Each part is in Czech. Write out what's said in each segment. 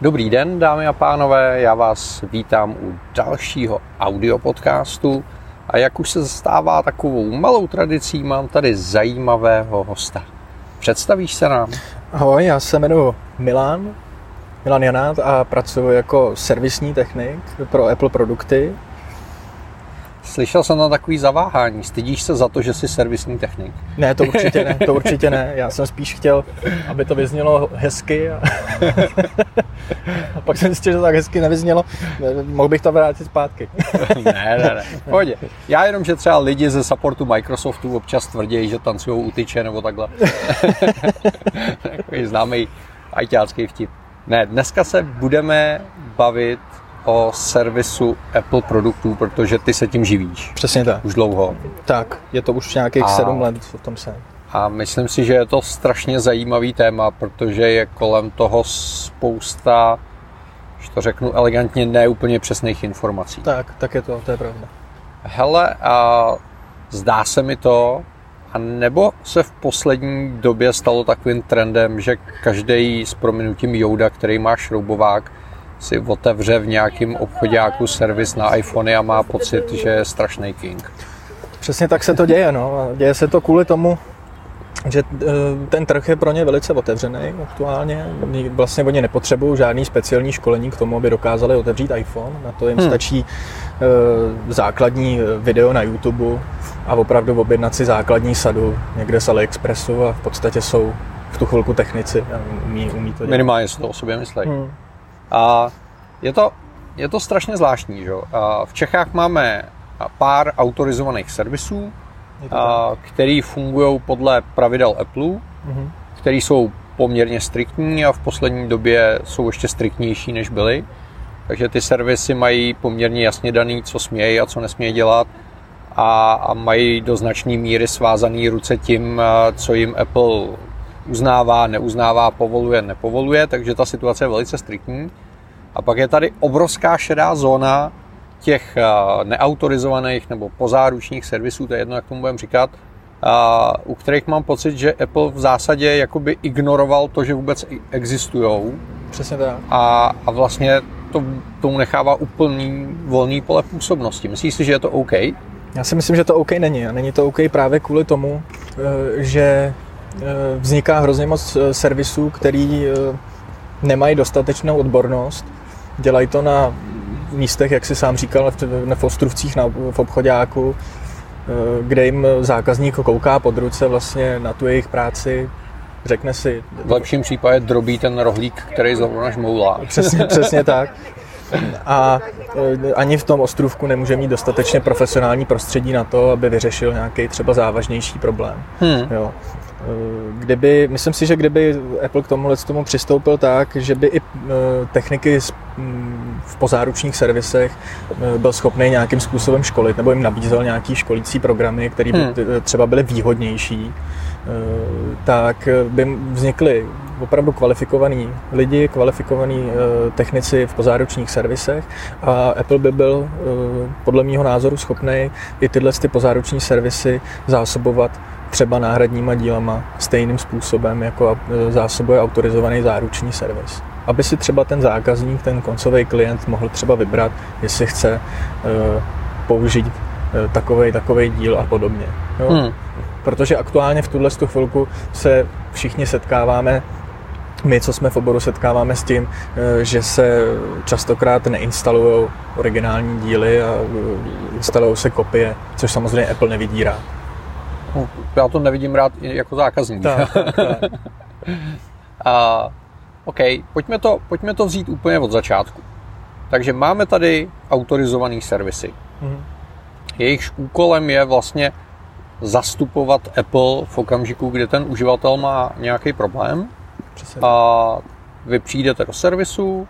Dobrý den, dámy a pánové, já vás vítám u dalšího audio podcastu a jak už se stává takovou malou tradicí, mám tady zajímavého hosta. Představíš se nám? Ahoj, já se jmenuji Milan, Milan Janát a pracuji jako servisní technik pro Apple produkty Slyšel jsem na takový zaváhání. Stydíš se za to, že jsi servisní technik? Ne, to určitě ne, to určitě ne. Já jsem spíš chtěl, aby to vyznělo hezky a, a pak jsem zjistil, že to tak hezky nevyznělo. Mohl bych to vrátit zpátky. ne, ne, ne. Pohodě. Já jenom, že třeba lidi ze supportu Microsoftu občas tvrdí, že tancují u tyče nebo takhle. Takový známý ajťácký vtip. Ne, dneska se budeme bavit o servisu Apple produktů, protože ty se tím živíš. Přesně tak. Už dlouho. Tak, je to už nějakých a, sedm let v tom se. A myslím si, že je to strašně zajímavý téma, protože je kolem toho spousta, že to řeknu elegantně, neúplně přesných informací. Tak, tak je to, to je pravda. Hele, a zdá se mi to, a nebo se v poslední době stalo takovým trendem, že každý s prominutím Jouda, který má šroubovák, si otevře v nějakém obchodáku servis na iPhony a má pocit, že je strašný king. Přesně tak se to děje. No. Děje se to kvůli tomu, že eh, ten trh je pro ně velice otevřený aktuálně. Vlastně oni nepotřebují žádný speciální školení k tomu, aby dokázali otevřít iPhone. Na to jim hmm. stačí uh, základní eh, video na YouTube a opravdu objednat si základní sadu někde z AliExpressu a v podstatě jsou v tu chvilku technici a umí, umí to dělat. Minimálně si to o sobě myslí. Hmm. A je to, je to strašně zvláštní. Že? A v Čechách máme pár autorizovaných servisů, a, který fungují podle pravidel Apple, mm-hmm. který jsou poměrně striktní a v poslední době jsou ještě striktnější, než byly. Takže ty servisy mají poměrně jasně daný, co smějí a co nesmějí dělat a, a mají do značné míry svázané ruce tím, co jim Apple uznává, neuznává, povoluje, nepovoluje, takže ta situace je velice striktní. A pak je tady obrovská šedá zóna těch eh, neautorizovaných nebo pozáručních servisů, to je jedno, jak tomu budeme říkat, u kterých mám pocit, že Apple v zásadě jakoby ignoroval to, že vůbec existují. Přesně tak. A, a vlastně to, tomu nechává úplný volný pole působnosti. Myslíš si, že je to OK? Já si myslím, že to OK není. A není to OK právě kvůli tomu, eh, že vzniká hrozně moc eh, servisů, který eh, nemají dostatečnou odbornost, dělají to na místech, jak si sám říkal, v Ostruvcích na, v obchodáku, kde jim zákazník kouká pod ruce vlastně na tu jejich práci, řekne si... V lepším případě drobí ten rohlík, který zrovna žmoulá. Přesně, přesně tak. A ani v tom ostrůvku nemůže mít dostatečně profesionální prostředí na to, aby vyřešil nějaký třeba závažnější problém. Hmm. Jo. Eh, kdyby, myslím si, že kdyby Apple k tomuhle tomu přistoupil tak, že by i eh, techniky mm, v pozáručních servisech eh, byl schopný nějakým způsobem školit, nebo jim nabízel nějaký školící programy, které by hmm. třeba byly výhodnější, tak by vznikly opravdu kvalifikovaní lidi, kvalifikovaní technici v pozáručních servisech a Apple by byl podle mého názoru schopný i tyhle ty pozáruční servisy zásobovat třeba náhradníma dílama stejným způsobem, jako e, zásobuje autorizovaný záruční servis. Aby si třeba ten zákazník, ten koncový klient mohl třeba vybrat, jestli chce e, použít takový e, takový díl a podobně. Jo? Hmm. Protože aktuálně v tuhle chvilku se všichni setkáváme my, co jsme v oboru, setkáváme s tím, že se častokrát neinstalují originální díly a instalují se kopie, což samozřejmě Apple nevidí rád. No, já to nevidím rád jako zákazník. Tak, tak, tak. A, OK, pojďme to, pojďme to vzít úplně od začátku. Takže máme tady autorizovaný servisy. Mm-hmm. Jejichž úkolem je vlastně zastupovat Apple v okamžiku, kdy ten uživatel má nějaký problém. Přesně. A vy přijdete do servisu,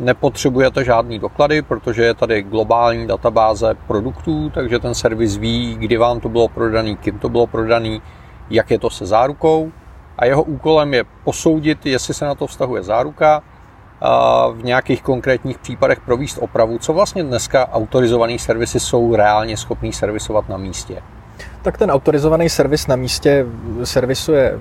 Nepotřebujete žádný doklady, protože je tady globální databáze produktů, takže ten servis ví, kdy vám to bylo prodaný, kým to bylo prodaný, jak je to se zárukou. A jeho úkolem je posoudit, jestli se na to vztahuje záruka, a v nějakých konkrétních případech províst opravu, co vlastně dneska autorizované servisy jsou reálně schopný servisovat na místě. Tak ten autorizovaný servis na místě servisuje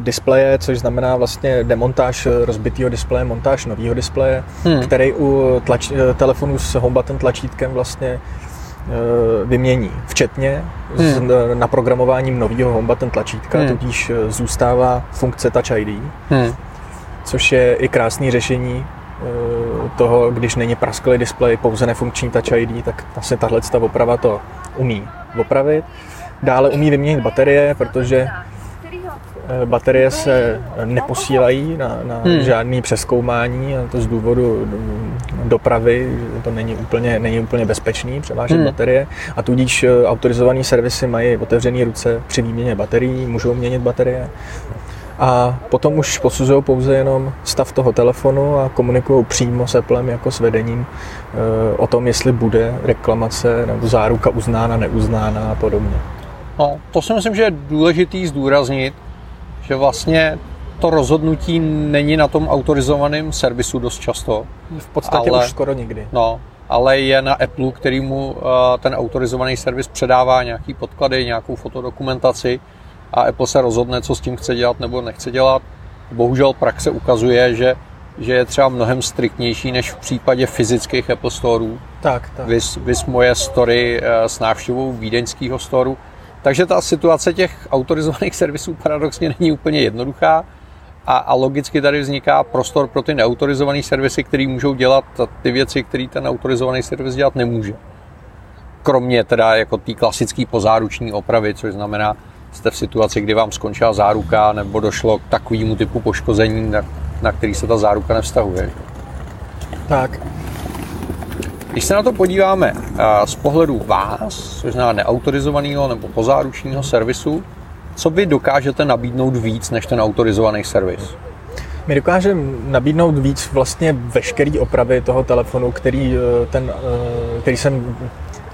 displeje, což znamená vlastně demontáž rozbitého displeje, montáž nového displeje, hmm. který u tlač, telefonu s home button tlačítkem vlastně vymění, včetně hmm. s naprogramováním nového home button tlačítka, hmm. tudíž zůstává funkce Touch ID, hmm. což je i krásné řešení toho, když není prasklý displej, pouze nefunkční Touch ID, tak vlastně tahle oprava to umí opravit. Dále umí vyměnit baterie, protože eh, baterie se neposílají na, na hmm. žádný přeskoumání, a to z důvodu mm, dopravy, to není úplně, není úplně bezpečný převážet hmm. baterie a tudíž eh, autorizované servisy mají otevřené ruce při výměně baterií, můžou měnit baterie a potom už posuzují pouze jenom stav toho telefonu a komunikují přímo s Applem jako s vedením eh, o tom, jestli bude reklamace nebo záruka uznána, neuznána a podobně. No, to si myslím, že je důležitý zdůraznit, že vlastně to rozhodnutí není na tom autorizovaném servisu dost často. V podstatě ale, už skoro nikdy. No, ale je na Apple, který mu uh, ten autorizovaný servis předává nějaký podklady, nějakou fotodokumentaci a Apple se rozhodne, co s tím chce dělat nebo nechce dělat. Bohužel praxe ukazuje, že, že je třeba mnohem striktnější než v případě fyzických Apple Storeů. Tak, tak. Vys, vys moje story uh, s návštěvou vídeňského storu takže ta situace těch autorizovaných servisů paradoxně není úplně jednoduchá a, a logicky tady vzniká prostor pro ty neautorizované servisy, které můžou dělat ty věci, které ten autorizovaný servis dělat nemůže. Kromě teda jako té klasické pozáruční opravy, což znamená, jste v situaci, kdy vám skončila záruka nebo došlo k takovému typu poškození, na, na který se ta záruka nevztahuje. Tak, když se na to podíváme z pohledu vás, což znamená neautorizovaného nebo pozáručního servisu, co vy dokážete nabídnout víc než ten autorizovaný servis? My dokážeme nabídnout víc vlastně veškerý opravy toho telefonu, který, eh, ten, eh, který jsem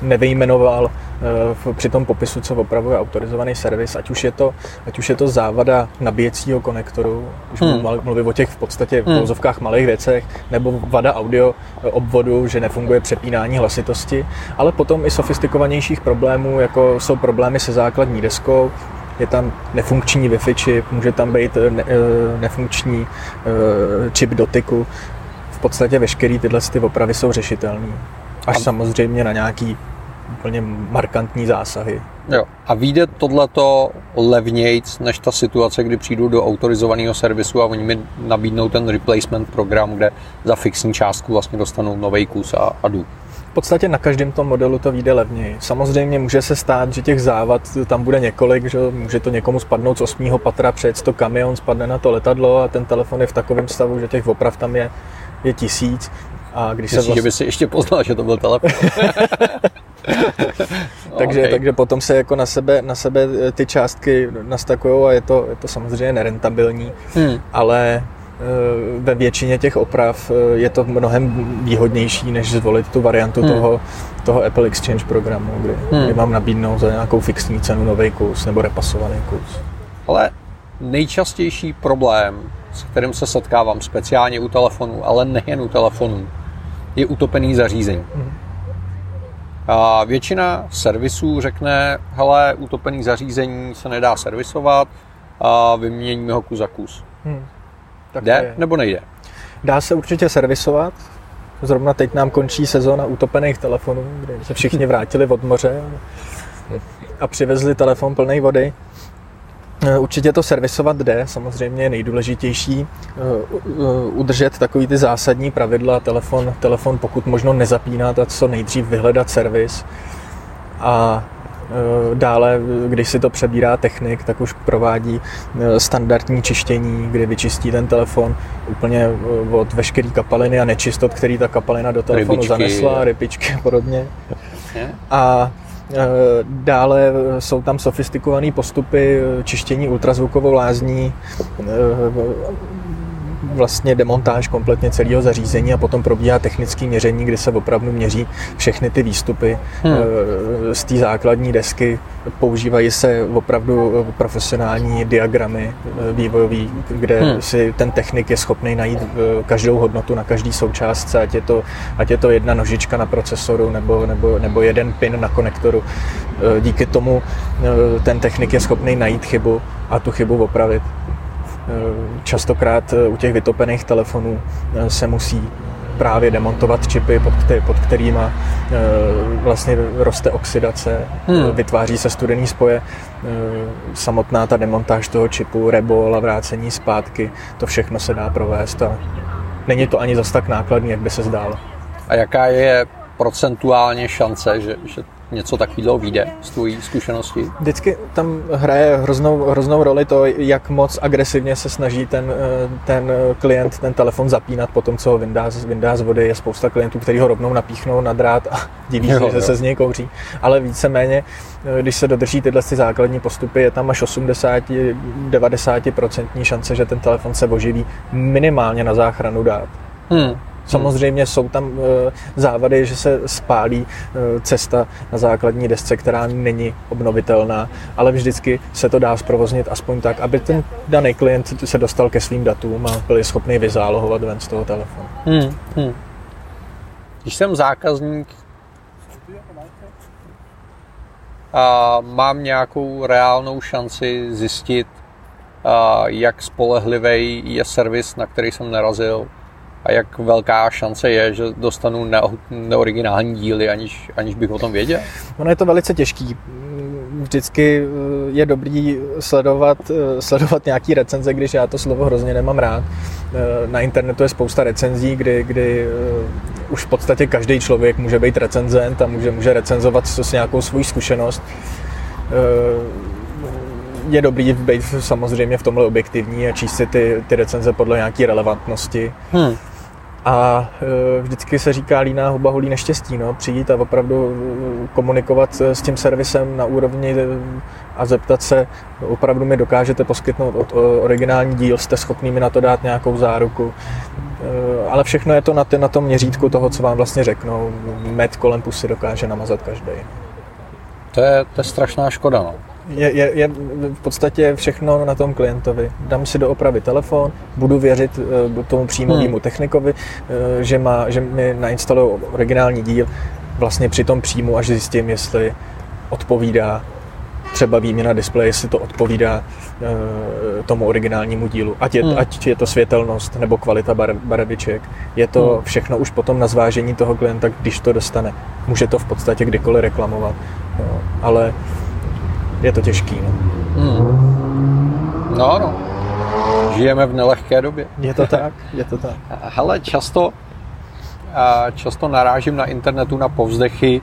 nevyjmenoval eh, při tom popisu, co opravuje autorizovaný servis, ať už je to, ať už je to závada nabíjecího konektoru, když hmm. mluvím o těch v podstatě v hmm. malých věcech, nebo vada audio eh, obvodu, že nefunguje přepínání hlasitosti, ale potom i sofistikovanějších problémů, jako jsou problémy se základní deskou, je tam nefunkční Wi-Fi čip, může tam být ne, eh, nefunkční čip dotyku. V podstatě veškeré tyhle ty opravy jsou řešitelné. Až a... samozřejmě na nějaký úplně markantní zásahy. Jo. A vyjde tohleto levnějc než ta situace, kdy přijdu do autorizovaného servisu a oni mi nabídnou ten replacement program, kde za fixní částku vlastně dostanu nový kus a, a jdu. V podstatě na každém tom modelu to vyjde levněji. Samozřejmě může se stát, že těch závad tam bude několik, že může to někomu spadnout z osmého patra, přejet to kamion, spadne na to letadlo a ten telefon je v takovém stavu, že těch oprav tam je, je tisíc. A když Myslíš, se vlastně... že by si ještě poznal, že to byl telefon? takže, okay. takže potom se jako na sebe, na sebe ty částky nastakují a je to, je to samozřejmě nerentabilní, hmm. ale eh, ve většině těch oprav eh, je to mnohem výhodnější, než zvolit tu variantu hmm. toho, toho Apple Exchange programu, kdy, hmm. kdy mám nabídnout za nějakou fixní cenu nový kus nebo repasovaný kus. Ale nejčastější problém, s kterým se setkávám speciálně u telefonů, ale nejen u telefonů, je utopený zařízení. Hmm. A většina servisů řekne, hele, utopený zařízení se nedá servisovat a vyměníme ho kus za kus. Hmm. Tak Jde je. nebo nejde? Dá se určitě servisovat. Zrovna teď nám končí sezóna utopených telefonů, kde se všichni vrátili od moře a přivezli telefon plný vody. Eh, určitě to servisovat jde, samozřejmě je nejdůležitější eh, udržet takový ty zásadní pravidla, telefon, telefon pokud možno nezapínat a co nejdřív vyhledat servis. A eh, Dále, když si to přebírá technik, tak už provádí standardní čištění, kdy vyčistí ten telefon úplně od veškeré kapaliny a nečistot, který ta kapalina do telefonu rybičky. zanesla, rybičky a podobně. A Eh, dále jsou tam sofistikované postupy eh, čištění ultrazvukovou lázní, eh, vlastně demontáž kompletně celého zařízení a potom probíhá technické měření, kdy se opravdu měří všechny ty výstupy hmm. z té základní desky. Používají se opravdu profesionální diagramy vývojové, kde hmm. si ten technik je schopný najít každou hodnotu na každý součástce, ať je to, ať je to jedna nožička na procesoru nebo, nebo, nebo jeden pin na konektoru. Díky tomu ten technik je schopný najít chybu a tu chybu opravit. Častokrát u těch vytopených telefonů se musí právě demontovat čipy, pod, který, pod kterými e, vlastně roste oxidace, hmm. vytváří se studený spoje. E, samotná ta demontáž toho čipu, rebol a vrácení zpátky, to všechno se dá provést a není to ani zas tak nákladný, jak by se zdálo. A jaká je procentuálně šance, že, že něco takového vyjde z tvojí zkušenosti? Vždycky tam hraje hroznou, hroznou roli to, jak moc agresivně se snaží ten, eh, ten klient ten telefon zapínat po tom, co ho vyndá, vyndá z vody. Je spousta klientů, kteří ho rovnou napíchnou na drát a diví se, že se z něj kouří. Ale víceméně, eh, když se dodrží tyhle ty základní postupy, je tam až 80-90% šance, že ten telefon se oživí minimálně na záchranu dát. Hmm. Samozřejmě jsou tam eh, závady, že se spálí eh, cesta na základní desce, která není obnovitelná, ale vždycky se to dá zprovoznit aspoň tak, aby ten daný klient se dostal ke svým datům a byl schopný vyzálohovat ven z toho telefonu. Hmm, hmm. Když jsem zákazník a mám nějakou reálnou šanci zjistit, jak spolehlivý je servis, na který jsem narazil, a jak velká šance je, že dostanu ne- neoriginální díly, aniž, aniž bych o tom věděl? Ono je to velice těžký. Vždycky eh, je dobrý sledovat, eh, sledovat nějaký recenze, když já to slovo hrozně nemám rád. Eh, na internetu je spousta recenzí, kdy, kdy už v podstatě každý člověk může být recenzent a může, může recenzovat s nějakou svou zkušenost je dobrý být samozřejmě v tomhle objektivní a číst si ty, ty recenze podle nějaké relevantnosti. Hmm. A e, vždycky se říká líná huba holí neštěstí, no, přijít a opravdu e, komunikovat s tím servisem na úrovni e, a zeptat se, opravdu mi dokážete poskytnout originální díl, jste schopný mi na to dát nějakou záruku. Ale všechno je to na, na tom měřítku toho, co vám vlastně řeknou. Med kolem pusy dokáže namazat každý. To je, to je strašná škoda, no je, je, je v podstatě všechno na tom klientovi. Dám si do opravy telefon, budu věřit uh, tomu příjmovému hmm. technikovi, uh, že, má, že mi nainstaluje originální díl. Vlastně při tom příjmu až zjistím, jestli odpovídá třeba výměna displeje, jestli to odpovídá uh, tomu originálnímu dílu. Ať je, hmm. ať je to světelnost nebo kvalita bar, barviček. Je to hmm. všechno už potom na zvážení toho klienta, když to dostane. Může to v podstatě kdykoliv reklamovat. Jo. Ale je to těžký. No. Hmm. no, no. Žijeme v nelehké době. Je to tak, je to tak. Hele, často, často narážím na internetu na povzdechy,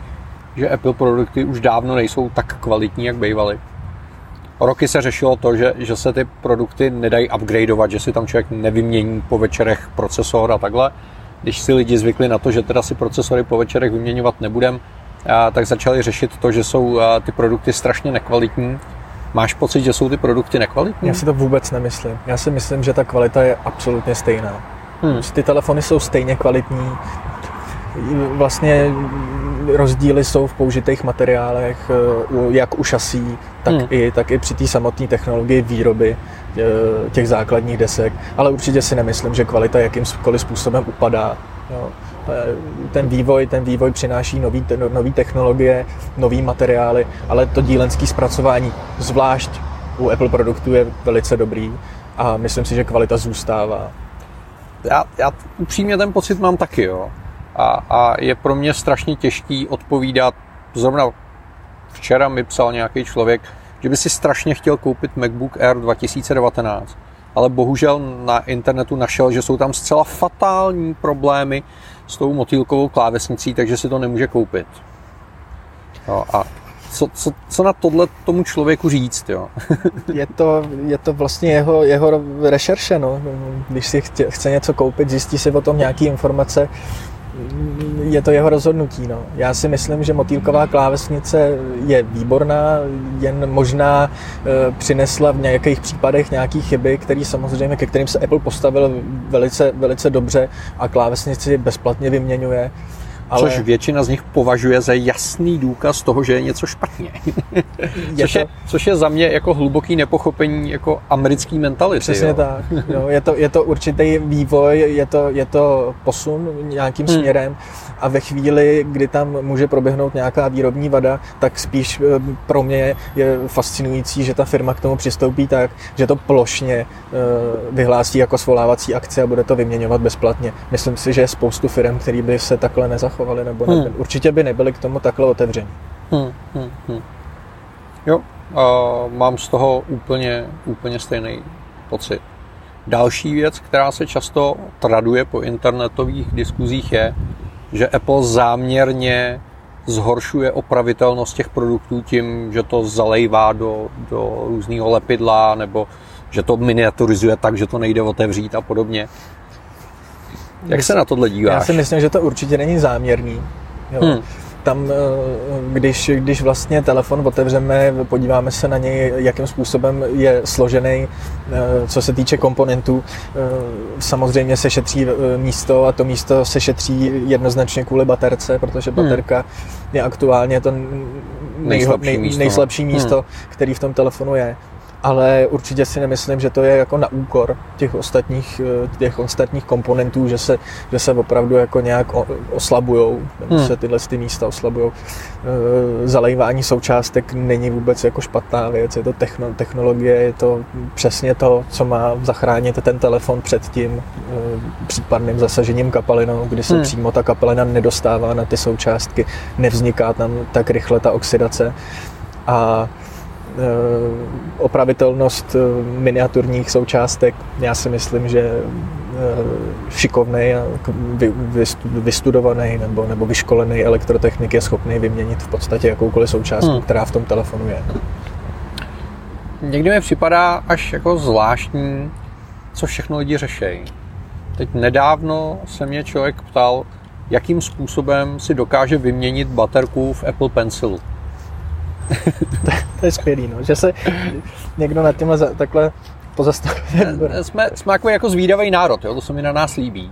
že Apple produkty už dávno nejsou tak kvalitní, jak bývaly. Roky se řešilo to, že, že se ty produkty nedají upgradeovat, že si tam člověk nevymění po večerech procesor a takhle. Když si lidi zvykli na to, že teda si procesory po večerech vyměňovat nebudem, tak začali řešit to, že jsou ty produkty strašně nekvalitní. Máš pocit, že jsou ty produkty nekvalitní? Já si to vůbec nemyslím. Já si myslím, že ta kvalita je absolutně stejná. Hmm. Ty telefony jsou stejně kvalitní. Vlastně rozdíly jsou v použitých materiálech, e, jak u šasí, tak, hmm. i, tak i při té samotné technologii výroby e, těch základních desek. Ale určitě si nemyslím, že kvalita jakýmkoliv způsobem upadá. Jo. Eh, ten vývoj, ten vývoj přináší nový, nový technologie, nový materiály, ale to dílenské zpracování, zvlášť u Apple produktů, je velice dobrý a myslím si, že kvalita zůstává. Já, já upřímně ten pocit mám taky, jo. A, a je pro mě strašně těžký odpovídat. Zrovna včera mi psal nějaký člověk, že by si strašně chtěl koupit MacBook Air 2019, ale bohužel na internetu našel, že jsou tam zcela fatální problémy s tou motýlkovou klávesnicí, takže si to nemůže koupit. No a co, co, co na tohle tomu člověku říct, jo? je, to, je to vlastně jeho, jeho rešerše, no. Když si chce, chce něco koupit, zjistí si o tom nějaké informace, je to jeho rozhodnutí. No. Já si myslím, že motýlková klávesnice je výborná, jen možná e, přinesla v nějakých případech nějaké chyby, které samozřejmě, ke kterým se Apple postavil velice, velice dobře a klávesnici bezplatně vyměňuje. Ale... Což většina z nich považuje za jasný důkaz toho, že je něco špatně. je což, to... je, což je za mě jako hluboký nepochopení jako americký mentality. Přesně jo. tak. Jo, je, to, je to určitý vývoj, je to, je to posun nějakým hmm. směrem a ve chvíli, kdy tam může proběhnout nějaká výrobní vada, tak spíš eh, pro mě je fascinující, že ta firma k tomu přistoupí tak, že to plošně eh, vyhlásí jako svolávací akce a bude to vyměňovat bezplatně. Myslím si, že je spoustu firm, které by se takhle nezachovaly, nebo hmm. nebyly, určitě by nebyly k tomu takhle otevření. Hmm, hmm, hmm. Jo, uh, mám z toho úplně, úplně stejný pocit. Další věc, která se často traduje po internetových diskuzích, je, že Apple záměrně zhoršuje opravitelnost těch produktů tím, že to zalejvá do, do různého lepidla nebo že to miniaturizuje tak, že to nejde otevřít a podobně. Jak se na tohle díváš? Já si myslím, že to určitě není záměrný. Jo. Hmm tam, eh, když, když vlastně telefon otevřeme, podíváme se na něj, jakým způsobem je složený, eh, co se týče komponentů, eh, samozřejmě se šetří místo a to místo se šetří jednoznačně kvůli baterce, protože hmm. baterka hmm. je aktuálně to nejslabší nej, místo, nejslabší místo hmm. který v tom telefonu je ale určitě si nemyslím, že to je jako na úkor těch ostatních, eh, těch ostatních komponentů, že se, že se opravdu jako nějak oslabujou, nebo hmm. se tyhle ty místa oslabujou. Eh, zalejvání součástek není vůbec jako špatná věc, je to techno, technologie, je to přesně to, co má zachránit ten telefon před tím eh, případným zasažením kapalinou, kdy se hmm. přímo ta kapalina nedostává na ty součástky, nevzniká tam tak rychle ta oxidace a opravitelnost eh, miniaturních součástek. Já si myslím, že eh, šikovný a vystudovaný nebo, nebo vyškolený elektrotechnik je schopný vyměnit v podstatě jakoukoliv součástku, hmm. která v tom telefonu je. Někdy mi připadá až jako zvláštní, co všechno lidi řešejí. Teď nedávno se mě člověk ptal, jakým způsobem si dokáže vyměnit baterku v Apple Pencilu. to je skvělý, no, že se někdo nad tímhle takhle pozastavuje. jsme, jsme jako, jako zvídavý národ, jo? to se mi na nás líbí.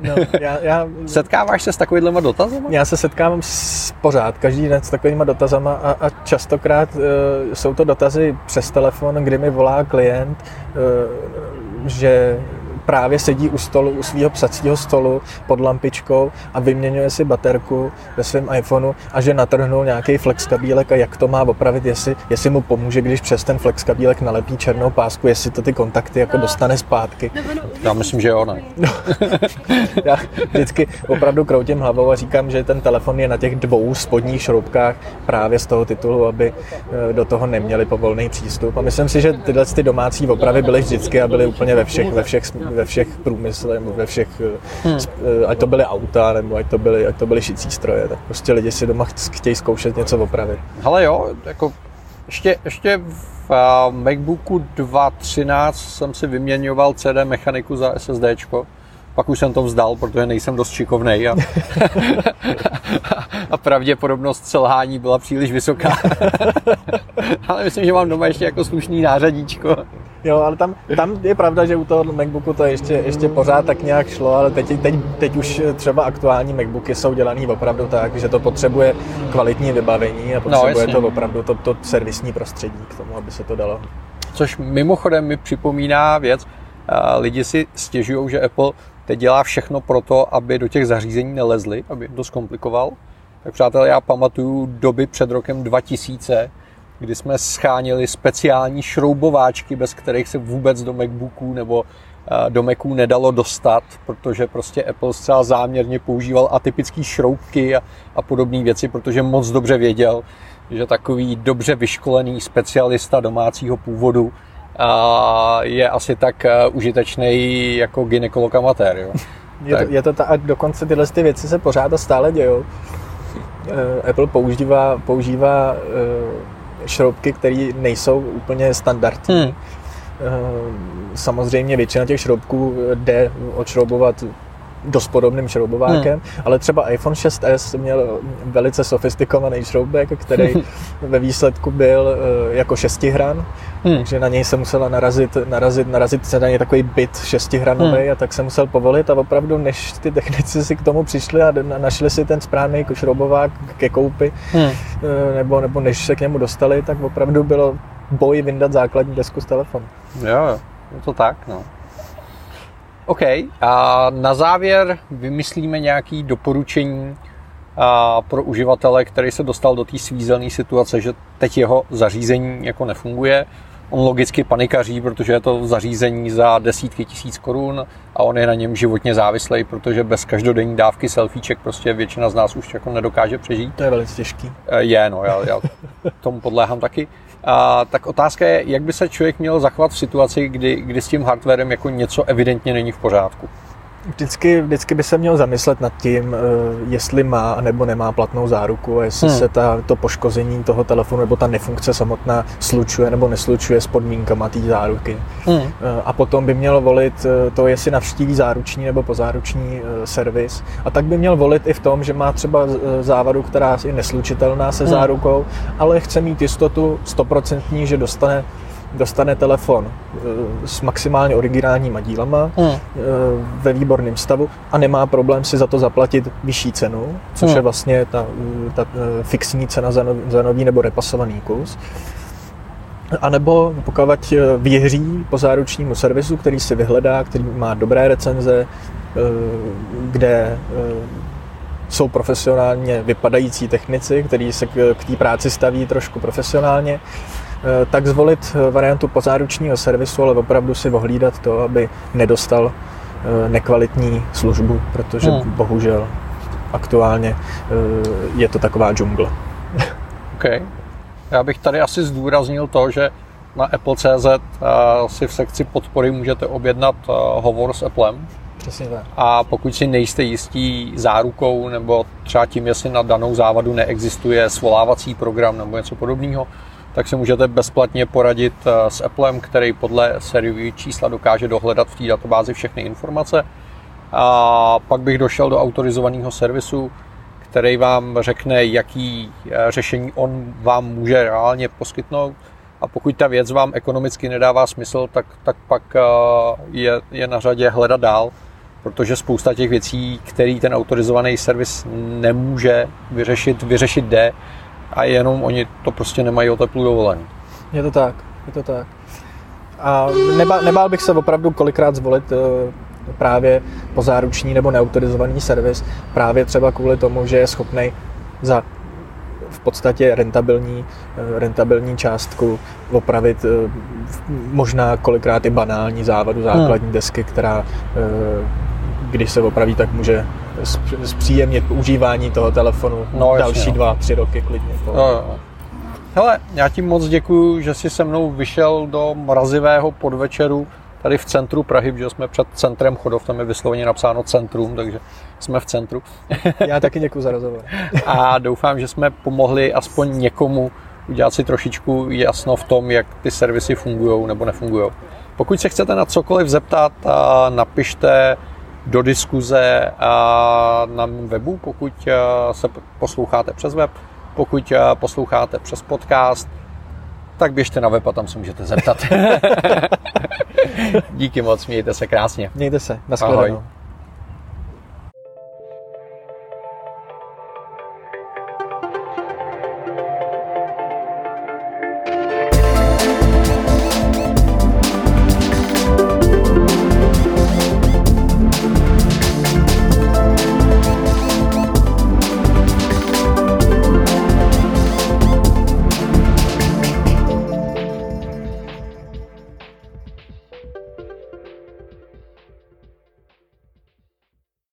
No, já, já, Setkáváš se s takovýhlema dotazama? Já se setkávám s, pořád, každý den s takovýma dotazama a, a častokrát uh, jsou to dotazy přes telefon, kdy mi volá klient, uh, že právě sedí u stolu, u svého psacího stolu pod lampičkou a vyměňuje si baterku ve svém iPhoneu a že natrhnul nějaký flex kabílek a jak to má opravit, jestli, jestli mu pomůže, když přes ten flex kabílek nalepí černou pásku, jestli to ty kontakty jako dostane zpátky. Já myslím, že jo, ne. No, já vždycky opravdu kroutím hlavou a říkám, že ten telefon je na těch dvou spodních šroubkách právě z toho titulu, aby eh, do toho neměli povolný přístup. A myslím si, že tyhle ty domácí opravy byly vždycky a byly úplně ve všech, ve všech, ve všech průmyslech, ve všech, eh, hmm. Eh, ať to byly auta, nebo ať to byly, ať to byly šicí stroje, tak prostě lidi si doma chtějí zkoušet něco opravit. Ale jo, jako ještě, ještě v uh, MacBooku 2.13 jsem si vyměňoval CD mechaniku za SSDčko. Pak už jsem to vzdal, protože nejsem dost šikovnej a, a pravděpodobnost selhání byla příliš vysoká. Ale myslím, že mám doma ještě jako slušný nářadíčko. Jo, ale tam, tam je pravda, že u toho MacBooku to ještě, ještě pořád tak nějak šlo, ale teď, teď, teď už třeba aktuální MacBooky jsou dělaný opravdu tak, že to potřebuje kvalitní vybavení a no, potřebuje no, to opravdu to, to servisní prostředí k tomu, aby se to dalo. Což mimochodem mi připomíná věc, lidi si stěžují, že Apple teď dělá všechno pro to, aby do těch zařízení nelezli, aby jim to zkomplikoval. Tak přátelé, já pamatuju doby před rokem 2000, kdy jsme scháněli speciální šroubováčky, bez kterých se vůbec do MacBooků nebo eh, do Maců nedalo dostat, protože prostě Apple zcela záměrně používal atypické šroubky a, a podobné věci, protože moc dobře věděl, že takový dobře vyškolený specialista domácího původu a je asi tak eh, užitečný jako gynekolog amatér. Jo. Je, to, je to ta, a dokonce tyhle ty věci se pořád a stále dějou. Eh, Apple používá, používá šroubky, které nejsou úplně standardní. Hmm. Eh, samozřejmě většina těch šroubků jde odšroubovat dost podobným šroubovákem, hmm. ale třeba iPhone 6s měl velice sofistikovaný šroubek, který ve výsledku byl eh, jako šestihran, hmm. takže na něj se musela narazit, narazit, narazit se na něj takový byt šestihranový hmm. a tak se musel povolit a opravdu, než ty technici si k tomu přišli a našli si ten správný šroubovák ke koupi, hmm. Eh, nebo, nebo než se k němu dostali, tak opravdu bylo boj vyndat základní desku z telefonu. Jo, je to tak, no. OK, a na závěr vymyslíme nějaké doporučení a pro uživatele, který se dostal do té svízelné situace, že teď jeho zařízení jako nefunguje. On logicky panikaří, protože je to zařízení za desítky tisíc korun a on je na něm životně závislý, protože bez každodenní dávky selfieček prostě většina z nás už jako nedokáže přežít. To je velice těžký. E, je, no, já, já tomu podléhám taky. A, tak otázka je, jak by se člověk měl zachovat v situaci, kdy, kdy s tím hardwarem jako něco evidentně není v pořádku. Vždycky, vždycky by se měl zamyslet nad tím, eh, jestli má nebo nemá platnou záruku a jestli hmm. se ta, to poškození toho telefonu nebo ta nefunkce samotná slučuje nebo neslučuje s podmínkama té záruky. Hmm. Eh, a potom by měl volit eh, to, jestli navštíví záruční nebo pozáruční servis. A tak by měl volit i v tom, že má třeba závadu, která je neslučitelná se hmm. zárukou, ale chce mít jistotu stoprocentní, že dostane dostane telefon eh, s maximálně originálníma dílama hmm. Eh, ve výborném stavu a nemá problém si za to zaplatit vyšší cenu, což hmm. je vlastně ta, eh, ta fixní cena za, nový, za nový nebo repasovaný kus. A nebo pokud věří po záručnímu servisu, který si vyhledá, který má dobré recenze, kde jsou profesionálně vypadající technici, kteří se k té práci staví trošku profesionálně, tak zvolit eh, variantu pozáručního servisu, ale opravdu si ohlídat to, aby nedostal eh, nekvalitní službu, protože hmm. bohužel aktuálně je to taková džungle. OK. Já bych tady asi zdůraznil to, že na Apple.cz si v sekci podpory můžete objednat hovor s Applem. Přesně tak. A pokud si nejste jistí zárukou nebo třeba tím, jestli na danou závadu neexistuje svolávací program nebo něco podobného, tak si můžete bezplatně poradit eh, s Applem, který podle sériový čísla dokáže dohledat v té databázi všechny informace. A pak bych došel do autorizovaného servisu, který vám řekne, jaký eh, řešení on vám může reálně poskytnout. A pokud ta věc vám ekonomicky nedává smysl, tak, tak pak eh, je, je na řadě hledat dál, protože spousta těch věcí, který ten autorizovaný servis nemůže vyřešit, vyřešit jde a jenom oni to prostě nemají o teplu dovolený. Je to tak, je to tak. A nebál, nebál bych se opravdu kolikrát zvolit uh, právě pozáruční nebo neautorizovaný servis, právě třeba kvůli tomu, že je schopný za v podstatě rentabilní, eh, rentabilní částku opravit eh, možná kolikrát i banální závadu základní hmm. desky, která když se opraví, tak může zpříjemnit užívání toho telefonu no, další jasně, no. dva, tři roky klidně. No, no. Hele, já ti moc děkuji, že jsi se mnou vyšel do mrazivého podvečeru tady v centru Prahy, protože jsme před centrem Chodov, tam je vysloveně napsáno centrum, takže jsme v centru. Já taky děkuji za rozhovor. A doufám, že jsme pomohli aspoň někomu udělat si trošičku jasno v tom, jak ty servisy fungují nebo nefungují. Pokud se chcete na cokoliv zeptat, napište do diskuze na mém webu, pokud se posloucháte přes web, pokud posloucháte přes podcast, tak běžte na web a tam se můžete zeptat. Díky moc, mějte se krásně. Mějte se, nashledanou. Ahoj.